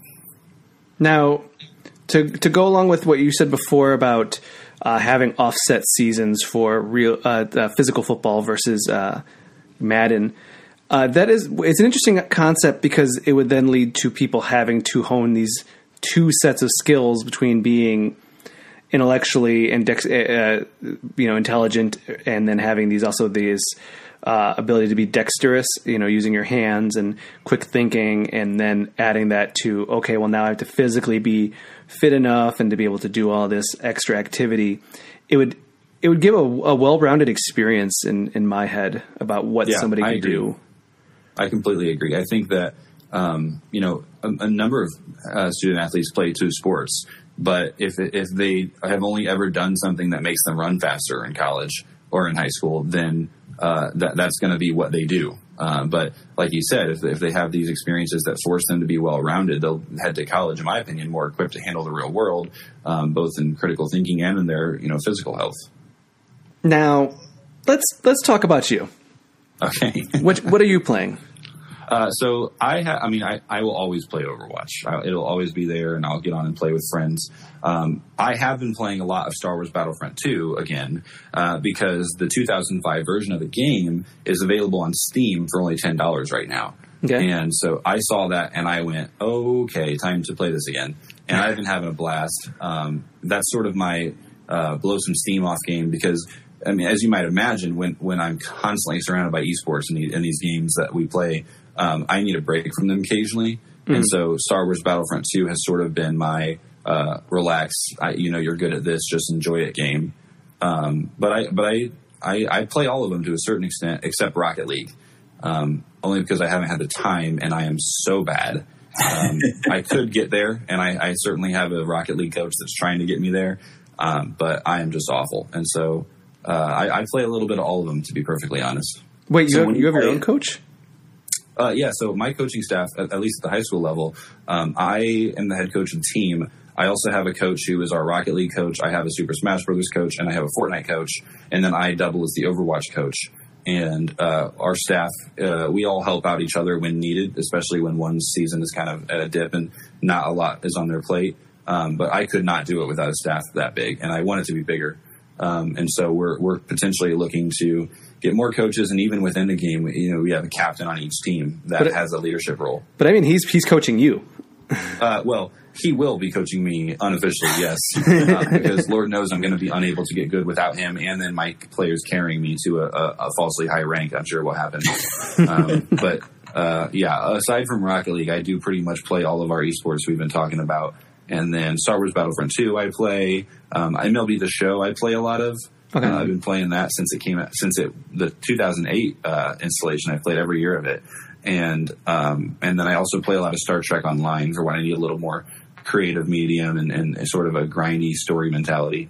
Now, to to go along with what you said before about uh, having offset seasons for real uh, uh, physical football versus uh, Madden. Uh, that is, it's an interesting concept because it would then lead to people having to hone these two sets of skills between being intellectually and dex- uh, you know intelligent, and then having these also these uh, ability to be dexterous, you know, using your hands and quick thinking, and then adding that to okay, well now I have to physically be fit enough and to be able to do all this extra activity. It would it would give a, a well rounded experience in in my head about what Yeah, somebody could do. I completely agree. I think that um, you know a, a number of uh, student athletes play two sports, but if if they have only ever done something that makes them run faster in college or in high school, then uh, that that's going to be what they do. Uh, but like you said, if, if they have these experiences that force them to be well rounded, they'll head to college, in my opinion, more equipped to handle the real world, um, both in critical thinking and in their you know physical health. Now, let's let's talk about you. Okay. [laughs] What what are you playing? Uh, so I, ha- I mean, I, I will always play Overwatch. I, it'll always be there, and I'll get on and play with friends. Um, I have been playing a lot of Star Wars Battlefront 2 again uh, because the 2005 version of the game is available on Steam for only ten dollars right now. Okay. And so I saw that, and I went, "Okay, time to play this again." And I've been having a blast. Um, that's sort of my uh, blow some steam off game because I mean, as you might imagine, when when I'm constantly surrounded by esports and, the, and these games that we play, um, I need a break from them occasionally. And so, Star Wars Battlefront Two has sort of been my uh, relax. I, you know, you're good at this, just enjoy it game. Um, but I but I, I I play all of them to a certain extent, except Rocket League, um, only because I haven't had the time and I am so bad. Um, [laughs] I could get there, and I, I certainly have a Rocket League coach that's trying to get me there, um, but I am just awful. And so uh, I, I play a little bit of all of them, to be perfectly honest. Wait, you So have, you have your own coach? Uh, yeah, so my coaching staff, at, at least at the high school level, um, I am the head coach of the team. I also have a coach who is our Rocket League coach. I have a Super Smash Brothers coach, and I have a Fortnite coach, and then I double as the Overwatch coach. And uh, our staff, uh, we all help out each other when needed, especially when one season is kind of at a dip and not a lot is on their plate. Um, but I could not do it without a staff that big, and I want it to be bigger. Um, and so we're we're potentially looking to get more coaches, and even within the game, you know, we have a captain on each team that But has a leadership role. But I mean, he's he's coaching you. [laughs] Uh, well, he will be coaching me unofficially, yes, [laughs] uh, because Lord knows I'm going to be unable to get good without him, and then my players carrying me to a, a, a falsely high rank. I'm sure will happen. [laughs] Um, but uh, yeah, aside from Rocket League, I do pretty much play all of our esports we've been talking about, and then Star Wars Battlefront 2 I play. Um, MLB The Show I play a lot of. Okay. Uh, I've been playing that since it came out, since it the 2008 uh, installation. I've played every year of it, and um, and then I also play a lot of Star Trek Online for when I need a little more creative medium and, and sort of a grindy story mentality.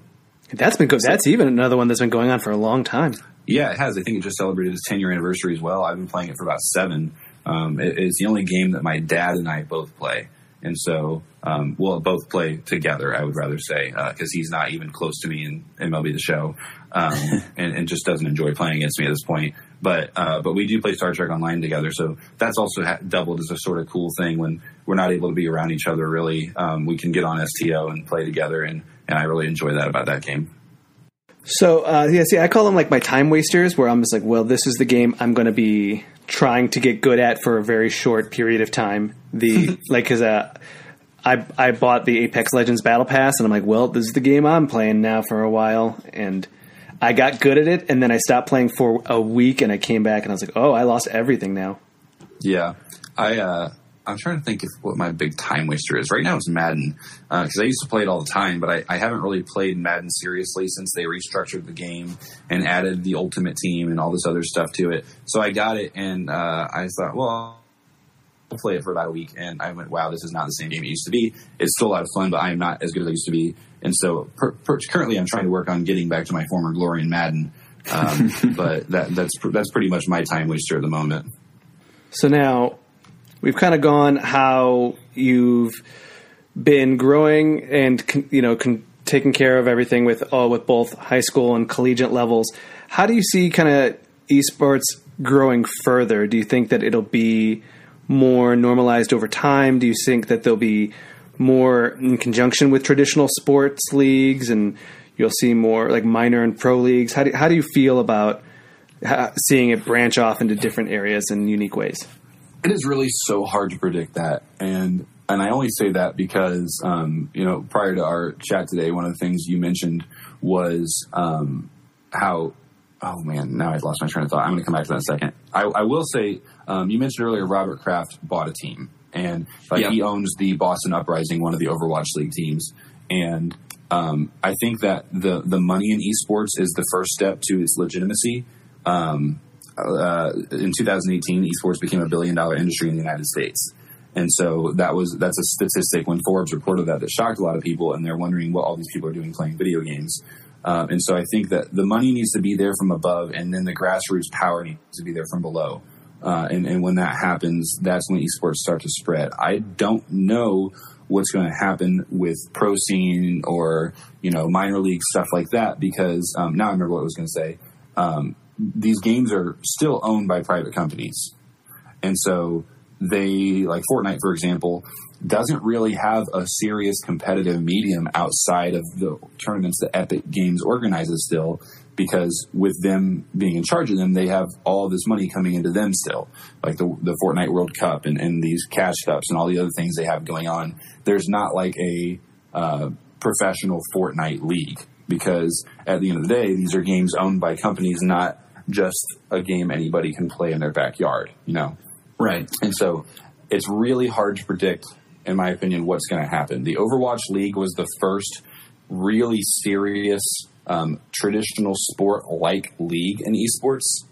That's been good. That's even another one that's been going on for a long time. Yeah, it has. I think it just celebrated its 10 year anniversary as well. I've been playing it for about seven. Um, it, it's the only game that my dad and I both play. And so, um, we'll both play together, I would rather say, because he's not even close to me in MLB The Show um, [laughs] and, and just doesn't enjoy playing against me at this point. But uh, but we do play Star Trek Online together, so that's also ha- doubled as a sort of cool thing when we're not able to be around each other. Really, um, we can get on STO and play together, and, and I really enjoy that about that game. So uh, yeah, see, I call them like my time wasters, where I'm just like, well, this is the game I'm going to be trying to get good at for a very short period of time. The [laughs] like, because uh, I I bought the Apex Legends Battle Pass, and I'm like, well, this is the game I'm playing now for a while, and I got good at it, and then I stopped playing for a week, and I came back, and I was like, oh, I lost everything now. Yeah, I uh, I'm trying to think of what my big time waster is. Right now, it's Madden because I used to play it all the time, but I, I haven't really played Madden seriously since they restructured the game and added the Ultimate Team and all this other stuff to it. So I got it, and uh, I thought, well. Play it for about a week, and I went, "Wow, this is not the same game it used to be. It's still a lot of fun, but I am not as good as I used to be." And so, per, per, currently, I'm trying to work on getting back to my former glory in Madden. Um, [laughs] but that, that's that's pretty much my time waster at the moment. So now we've kind of gone how you've been growing and con- you know con- taking care of everything with uh, with both high school and collegiate levels. How do you see kind of esports growing further? Do you think that it'll be more normalized over time? Do you think that there'll be more in conjunction with traditional sports leagues, and you'll see more like minor and pro leagues. How do how do you feel about seeing it branch off into different areas in unique ways? It is really so hard to predict that, and and I only say that because um, you know prior to our chat today, one of the things you mentioned was um, how oh man, now I've lost my train of thought. I'm going to come back to that in a second. I, I will say um, you mentioned earlier Robert Kraft bought a team, and like Yeah. he owns the Boston Uprising, one of the Overwatch League teams, and um, I think that the the money in esports is the first step to its legitimacy. Um, uh, in 2018, esports became a billion dollar industry in the United States. And so that was that's a statistic when Forbes reported that that shocked a lot of people, and they're wondering what all these people are doing playing video games. Um, and so I think that the money needs to be there from above, and then the grassroots power needs to be there from below. Uh, and, and when that happens, that's when esports start to spread. I don't know what's going to happen with pro scene or you know minor league stuff like that because um, now I remember what I was going to say. Um, these games are still owned by private companies, and so they like Fortnite, for example, doesn't really have a serious competitive medium outside of the tournaments that Epic Games organizes still. Because with them being in charge of them, they have all this money coming into them still, like the the Fortnite World Cup and, and these cash cups and all the other things they have going on. There's not like a uh, professional Fortnite league because at the end of the day, these are games owned by companies, not just a game anybody can play in their backyard. You know, Right. and so it's really hard to predict, in my opinion, what's going to happen. The Overwatch League was the first really serious um, traditional sport like league in esports.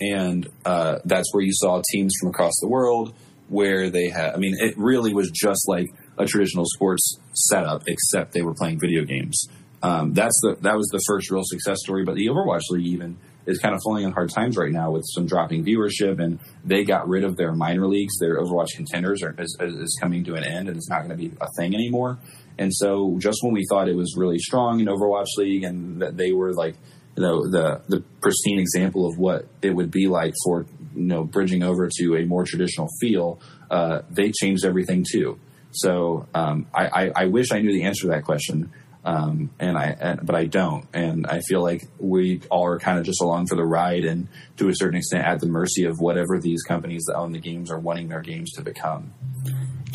And uh, that's where you saw teams from across the world where they had, I mean, it really was just like a traditional sports setup, except they were playing video games. Um, that's the that was the first real success story. But the Overwatch League even is kind of falling on hard times right now with some dropping viewership, and they got rid of their minor leagues. Their Overwatch contenders are, is, is coming to an end, and it's not going to be a thing anymore. And so, just when we thought it was really strong in Overwatch League, and that they were like, you know, the the pristine example of what it would be like for you know bridging over to a more traditional feel, uh, they changed everything too. So um, I, I, I wish I knew the answer to that question, um, and I and, but I don't, and I feel like we all are kind of just along for the ride, and to a certain extent at the mercy of whatever these companies that own the games are wanting their games to become.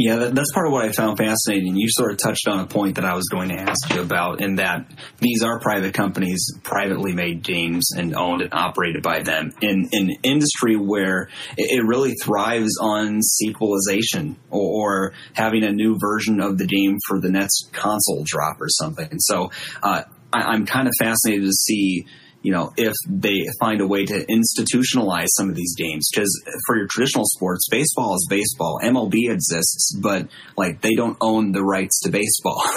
Yeah, that, that's part of what I found fascinating. You sort of touched on a point that I was going to ask you about, in that these are private companies, privately made games, and owned and operated by them in, in an industry where it, it really thrives on sequelization or, or having a new version of the game for the next console drop or something. And so uh, I, I'm kind of fascinated to see you know, if they find a way to institutionalize some of these games. Because for your traditional sports, baseball is baseball. MLB exists, but like they don't own the rights to baseball. [laughs]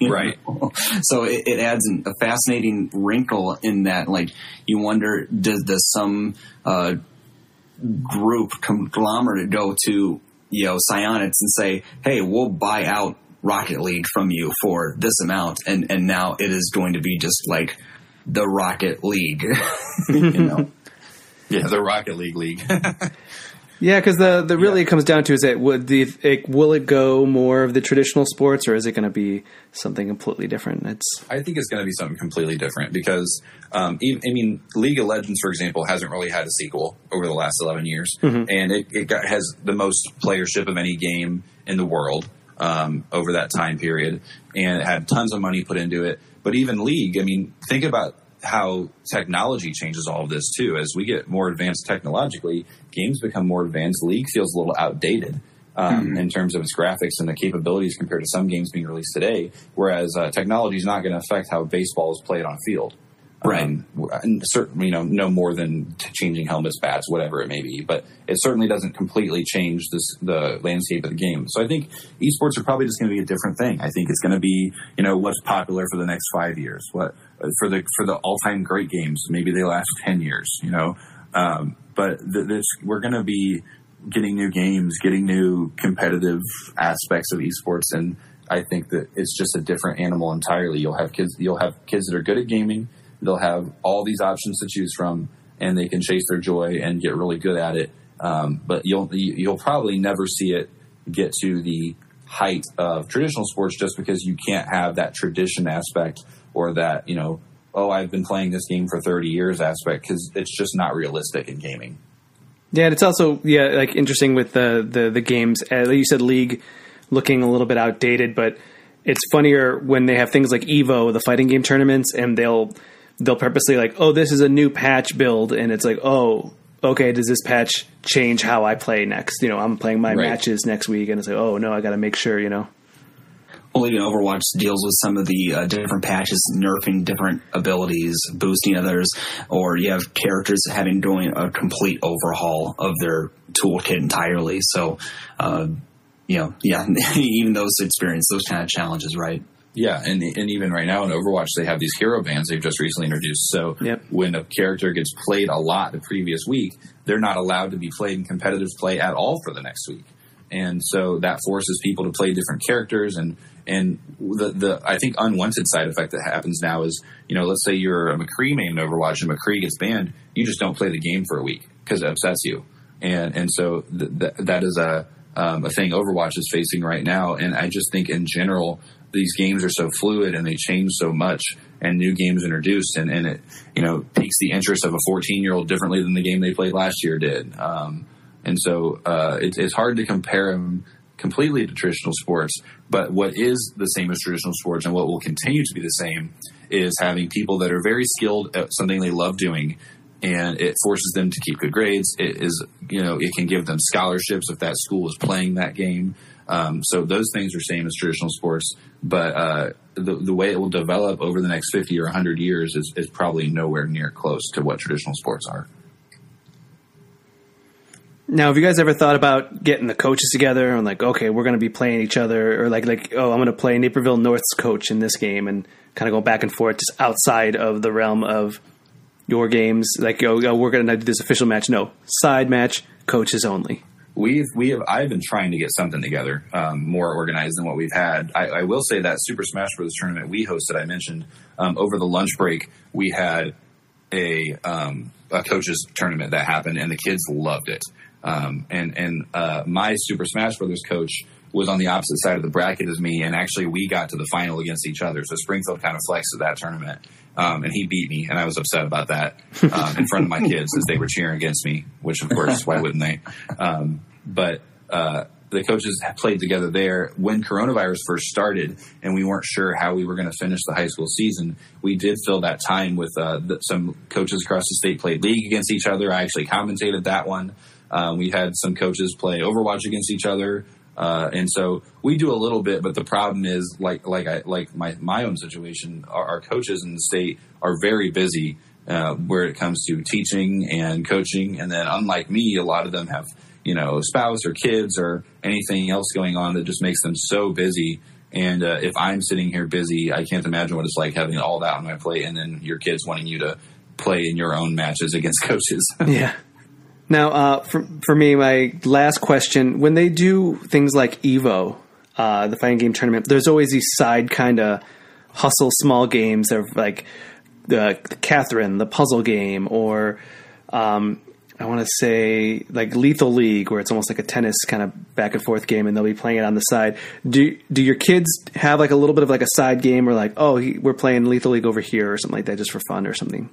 Right. know? So it, it adds an, a fascinating wrinkle in that, like, you wonder, does, does some uh, group conglomerate go to, you know, Psyonix and say, hey, we'll buy out Rocket League from you for this amount, and, and now it is going to be just like the Rocket League. [laughs] you know? [laughs] Yeah, the Rocket League league. [laughs] Yeah, because the the really it comes down to is it would the it, will it go more of the traditional sports or is it going to be something completely different? It's I think it's going to be something completely different because, um, even, I mean, League of Legends, for example, hasn't really had a sequel over the last 11 years, and it, it got, has the most playership of any game in the world um, over that time period, and it had tons of money put into it. But even League, I mean, think about how technology changes all of this too. As we get more advanced technologically, games become more advanced. League feels a little outdated um, in terms of its graphics and the capabilities compared to some games being released today. Whereas uh, technology is not going to affect how baseball is played on a field. Right. Um, and certainly, you know, no more than changing helmets, bats, whatever it may be. But it certainly doesn't completely change this, the landscape of the game. So I think esports are probably just going to be a different thing. I think it's going to be, you know, what's popular for the next five years. What for the for the all time great games? Maybe they last ten years. You know, um, but th- this we're going to be getting new games, getting new competitive aspects of esports, and I think that it's just a different animal entirely. You'll have kids, you'll have kids that are good at gaming. They'll have all these options to choose from, and they can chase their joy and get really good at it. Um, but you'll you'll probably never see it get to the height of traditional sports just because you can't have that tradition aspect or that, you know, oh, I've been playing this game for 30 years aspect because it's just not realistic in gaming. Yeah, and it's also yeah like interesting with the the the games. Uh, you said League looking a little bit outdated, but it's funnier when they have things like Evo, the fighting game tournaments, and they'll they'll purposely like, oh, this is a new patch build, and it's like, oh, okay, does this patch change how I play next? You know, I'm playing my Right. matches next week, and it's like, oh no, I got to make sure, you know. Well, even Overwatch deals with some of the uh, different patches, nerfing different abilities, boosting others, or you have characters having doing a complete overhaul of their toolkit entirely. So, uh, you know, yeah, [laughs] even those experience those kind of challenges, right? Yeah, and and even right now in Overwatch, they have these hero bans they've just recently introduced. So Yep. when a character gets played a lot the previous week, they're not allowed to be played in competitive play at all for the next week, and so that forces people to play different characters. And and the the I think unwanted side effect that happens now is you know let's say you're a McCree main in Overwatch and McCree gets banned, you just don't play the game for a week because it upsets you, and and so th- th- that is a um, a thing Overwatch is facing right now. And I just think in general, these games are so fluid and they change so much and new games introduced and, and it, you know, piques the interest of a 14 year old differently than the game they played last year did. Um, and so, uh, it, it's hard to compare them completely to traditional sports, but what is the same as traditional sports and what will continue to be the same is having people that are very skilled at something they love doing and it forces them to keep good grades. It is, you know, it can give them scholarships if that school is playing that game. Um, so those things are same as traditional sports, but uh, the the way it will develop over the next fifty or hundred years is, is probably nowhere near close to what traditional sports are. Now, have you guys ever thought about getting the coaches together and like, okay, we're going to be playing each other, or like, like, oh, I'm going to play Naperville North's coach in this game, and kind of go back and forth just outside of the realm of your games. Like, oh, oh we're going to do this official match. No, side match, coaches only. We've we have I've been trying to get something together um, more organized than what we've had. I, I will say that Super Smash Bros. tournament we hosted, I mentioned um, over the lunch break, we had a um, a coaches tournament that happened, and the kids loved it. Um, and and uh, my Super Smash Brothers coach was on the opposite side of the bracket as me, and actually we got to the final against each other. So Springfield kind of flexed at that tournament, um, and he beat me, and I was upset about that um, in front of my kids as they were cheering against me. Which, of course, why wouldn't they? Um, but uh, the coaches played together there when coronavirus first started, and we weren't sure how we were going to finish the high school season. We did fill that time with uh, some coaches across the state played league against each other. I actually commentated that one. Um, we had some coaches play Overwatch against each other. Uh, and so we do a little bit, but the problem is like like I like my my own situation. Our, our coaches in the state are very busy uh, where it comes to teaching and coaching, and then unlike me, a lot of them have you know spouse or kids or anything else going on that just makes them so busy. And uh, if I'm sitting here busy, I can't imagine what it's like having all that on my plate, and then your kids wanting you to play in your own matches against [laughs] coaches. Yeah. Now, uh, for for me, my last question: When they do things like Evo, uh, the fighting game tournament, there's always these side kind of hustle small games of like the, the Catherine, the puzzle game, or um, I want to say like Lethal League, where it's almost like a tennis kind of back and forth game, and they'll be playing it on the side. Do do your kids have like a little bit of like a side game, or like oh he, we're playing Lethal League over here, or something like that, just for fun or something?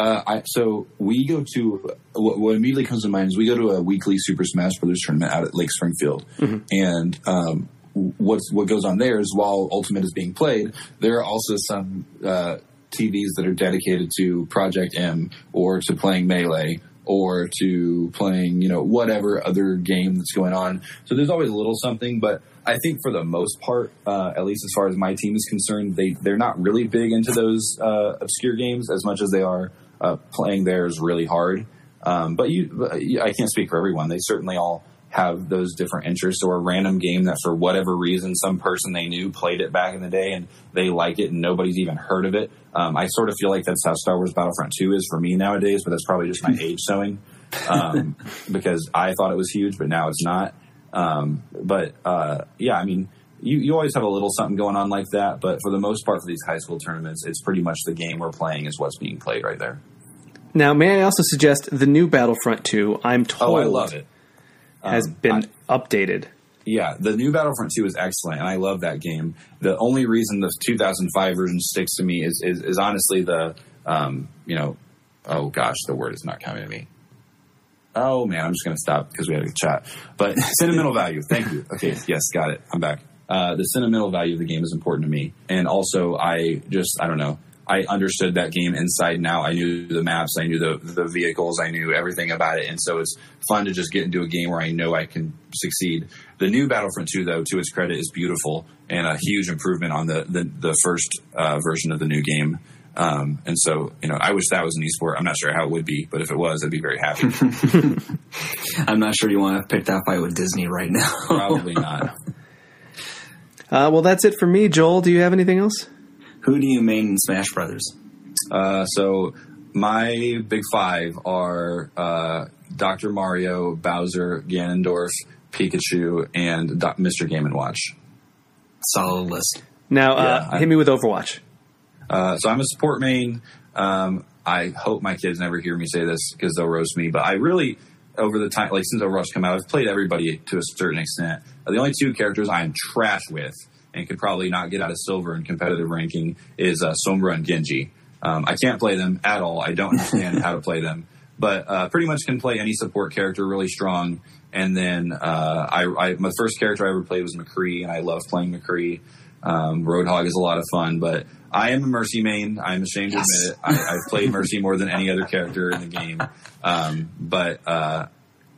Uh, I, so we go to what, what immediately comes to mind is we go to a weekly Super Smash Brothers tournament out at Lake Springfield, and um, what's what goes on there is while Ultimate is being played, there are also some uh, TVs that are dedicated to Project M or to playing Melee or to playing you know whatever other game that's going on. So there's always a little something, but I think for the most part, uh, at least as far as my team is concerned, they they're not really big into those uh, obscure games as much as they are uh, playing theirs really hard. Um, but you, I can't speak for everyone. They certainly all have those different interests or a random game that for whatever reason some person they knew played it back in the day and they like it and nobody's even heard of it. Um, I sort of feel like that's how Star Wars Battlefront 2 is for me nowadays, but that's probably just my [laughs] age showing um, [laughs] because I thought it was huge, but now it's not. Um, but uh, yeah, I mean, you, you always have a little something going on like that, but for the most part, for these high school tournaments, it's pretty much the game we're playing is what's being played right there. Now, may I also suggest the new Battlefront 2? I'm told Oh, I love it. has Um, been updated. Yeah, the new Battlefront 2 is excellent, and I love that game. The only reason the 2005 version sticks to me is is, is honestly the um, you know, oh gosh, the word is not coming to me. Oh man, I'm just going to stop because we had a chat. But [laughs] sentimental value. Thank you. Okay, yes, got it. I'm back. Uh, the sentimental value of the game is important to me, and also I just I don't know. I understood that game inside and out. I knew the maps, I knew the the vehicles, I knew everything about it, and so it's fun to just get into a game where I know I can succeed. The new Battlefront 2, though, to its credit, is beautiful and a huge improvement on the the, the first uh, version of the new game. Um, and so, you know, I wish that was an esport. I'm not sure how it would be, but if it was, I'd be very happy. [laughs] I'm not sure you want to pick that fight with Disney right now. Probably not. Uh, well, that's it for me. Joel, do you have anything else? Who do you main in Smash Brothers? Uh, so my big five are uh, Dr. Mario, Bowser, Ganondorf, Pikachu, and Do- Mr. Game and Watch. Solid list. Now, uh, Yeah, I- hit me with Overwatch. Uh, so I'm a support main. Um, I hope my kids never hear me say this because they'll roast me. But I really, over the time, like since Overwatch come out, I've played everybody to a certain extent. The only two characters I am trash with and could probably not get out of silver in competitive ranking is uh, Sombra and Genji. Um, I can't play them at all. I don't understand how to play them, but uh, pretty much can play any support character really strong. And then uh, I, I, my first character I ever played was McCree, and I love playing McCree. Um, Roadhog is a lot of fun, but I am a Mercy main. I'm ashamed Yes. to admit it. I, I've played Mercy more than any other character in the game. Um, but uh,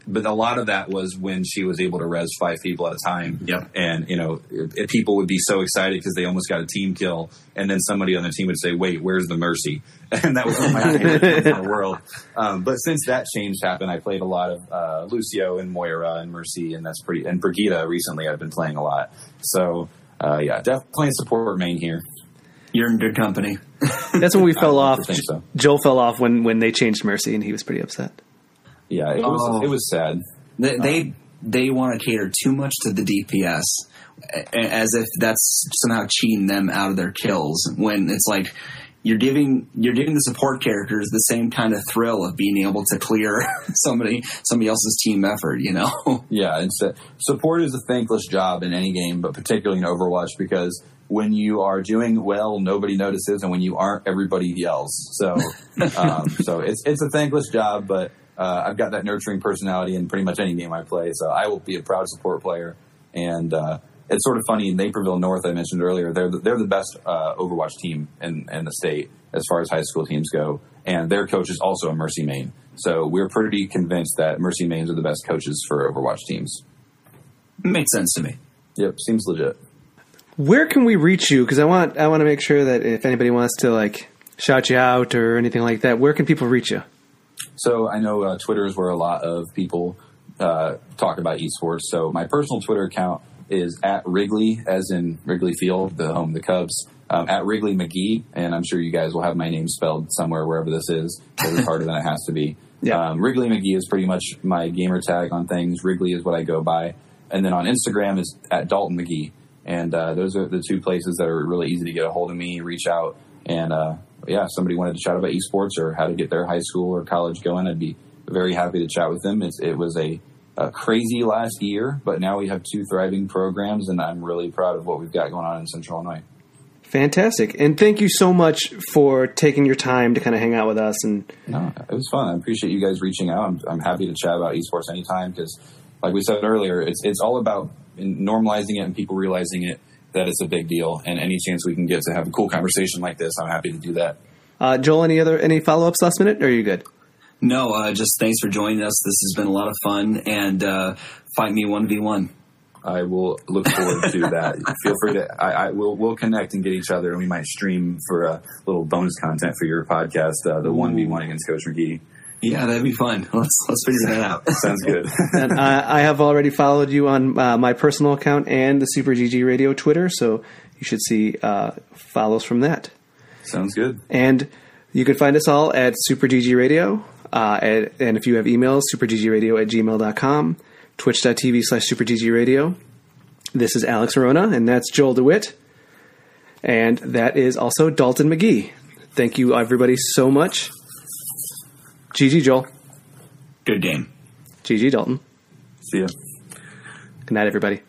but a lot of that was when she was able to res five people at a time. Yep. And you know, if, if people would be so excited because they almost got a team kill, and then somebody on the team would say, "Wait, where's the Mercy?" [laughs] And that was one of my favorite things in the world. Um, but since that change happened, I played a lot of uh, Lucio and Moira and Mercy, and that's pretty. And Brigitte recently, I've been playing a lot. So uh, yeah, definitely a support main here. You're in good company. That's when we [laughs] fell off. to so. Joel fell off when, when they changed Mercy, and he was pretty upset. Yeah, it was Oh. it was sad. They they, they want to cater too much to the DPS, as if that's somehow cheating them out of their kills. When it's like you're giving you're giving the support characters the same kind of thrill of being able to clear [laughs] somebody somebody else's team effort. You know. [laughs] Yeah, it's a, support is a thankless job in any game, but particularly in Overwatch because when you are doing well, nobody notices, and when you aren't, everybody yells. So, [laughs] um, so it's it's a thankless job, but uh, I've got that nurturing personality in pretty much any game I play. So I will be a proud support player, and uh, it's sort of funny in Naperville North I mentioned earlier. They're the, they're the best uh, Overwatch team in, in the state as far as high school teams go, and their coach is also a Mercy main. So we're pretty convinced that Mercy mains are the best coaches for Overwatch teams. Makes sense to me. Yep, seems legit. Where can we reach you? Because I want I want to make sure that if anybody wants to like shout you out or anything like that, where can people reach you? So I know uh, Twitter is where a lot of people uh, talk about esports. So my personal Twitter account is at Wrigley, as in Wrigley Field, the home of the Cubs, um, at Wrigley McGhiey, and I'm sure you guys will have my name spelled somewhere wherever this is. because It's harder than it has to be. [laughs] Yeah. Um, Wrigley McGhiey is pretty much my gamer tag on things. Wrigley is what I go by, and then on Instagram is at Dalton McGhiey, and uh, those are the two places that are really easy to get a hold of me, reach out, and uh, yeah, if somebody wanted to chat about esports or how to get their high school or college going, I'd be very happy to chat with them. It's, it was a, a crazy last year, but now we have two thriving programs, and I'm really proud of what we've got going on in Central Illinois. Fantastic, and thank you so much for taking your time to kind of hang out with us. And No, it was fun. I appreciate you guys reaching out. I'm, I'm happy to chat about esports anytime because, like we said earlier, it's it's all about normalizing it and people realizing it that it's a big deal. And any chance we can get to have a cool conversation like this, I'm happy to do that. uh, Joel, any other any follow ups last minute? Or are you good? No, uh, just thanks for joining us. This has been a lot of fun, and uh, fight me one v one. I will look forward to [laughs] that. Feel free to. I, I will. We'll connect and get each other, and we might stream for a little bonus content for your podcast. Uh, the one v one against Coach McGhiey. Yeah, that'd be fun. Let's let's figure that out. [laughs] Sounds good. [laughs] and I, I have already followed you on uh, my personal account and the Super GG Radio Twitter, so you should see uh, follows from that. Sounds good. And you can find us all at Super GG Radio. Uh, and, and if you have emails, superggradio at gmail.com, twitch.tv slash superggradio. This is Alex Orona, and that's Joel DeWitte. And that is also Dalton McGhiey. Thank you, everybody, so much. GG, Joel. Good game. GG, Dalton. See ya. Good night, everybody.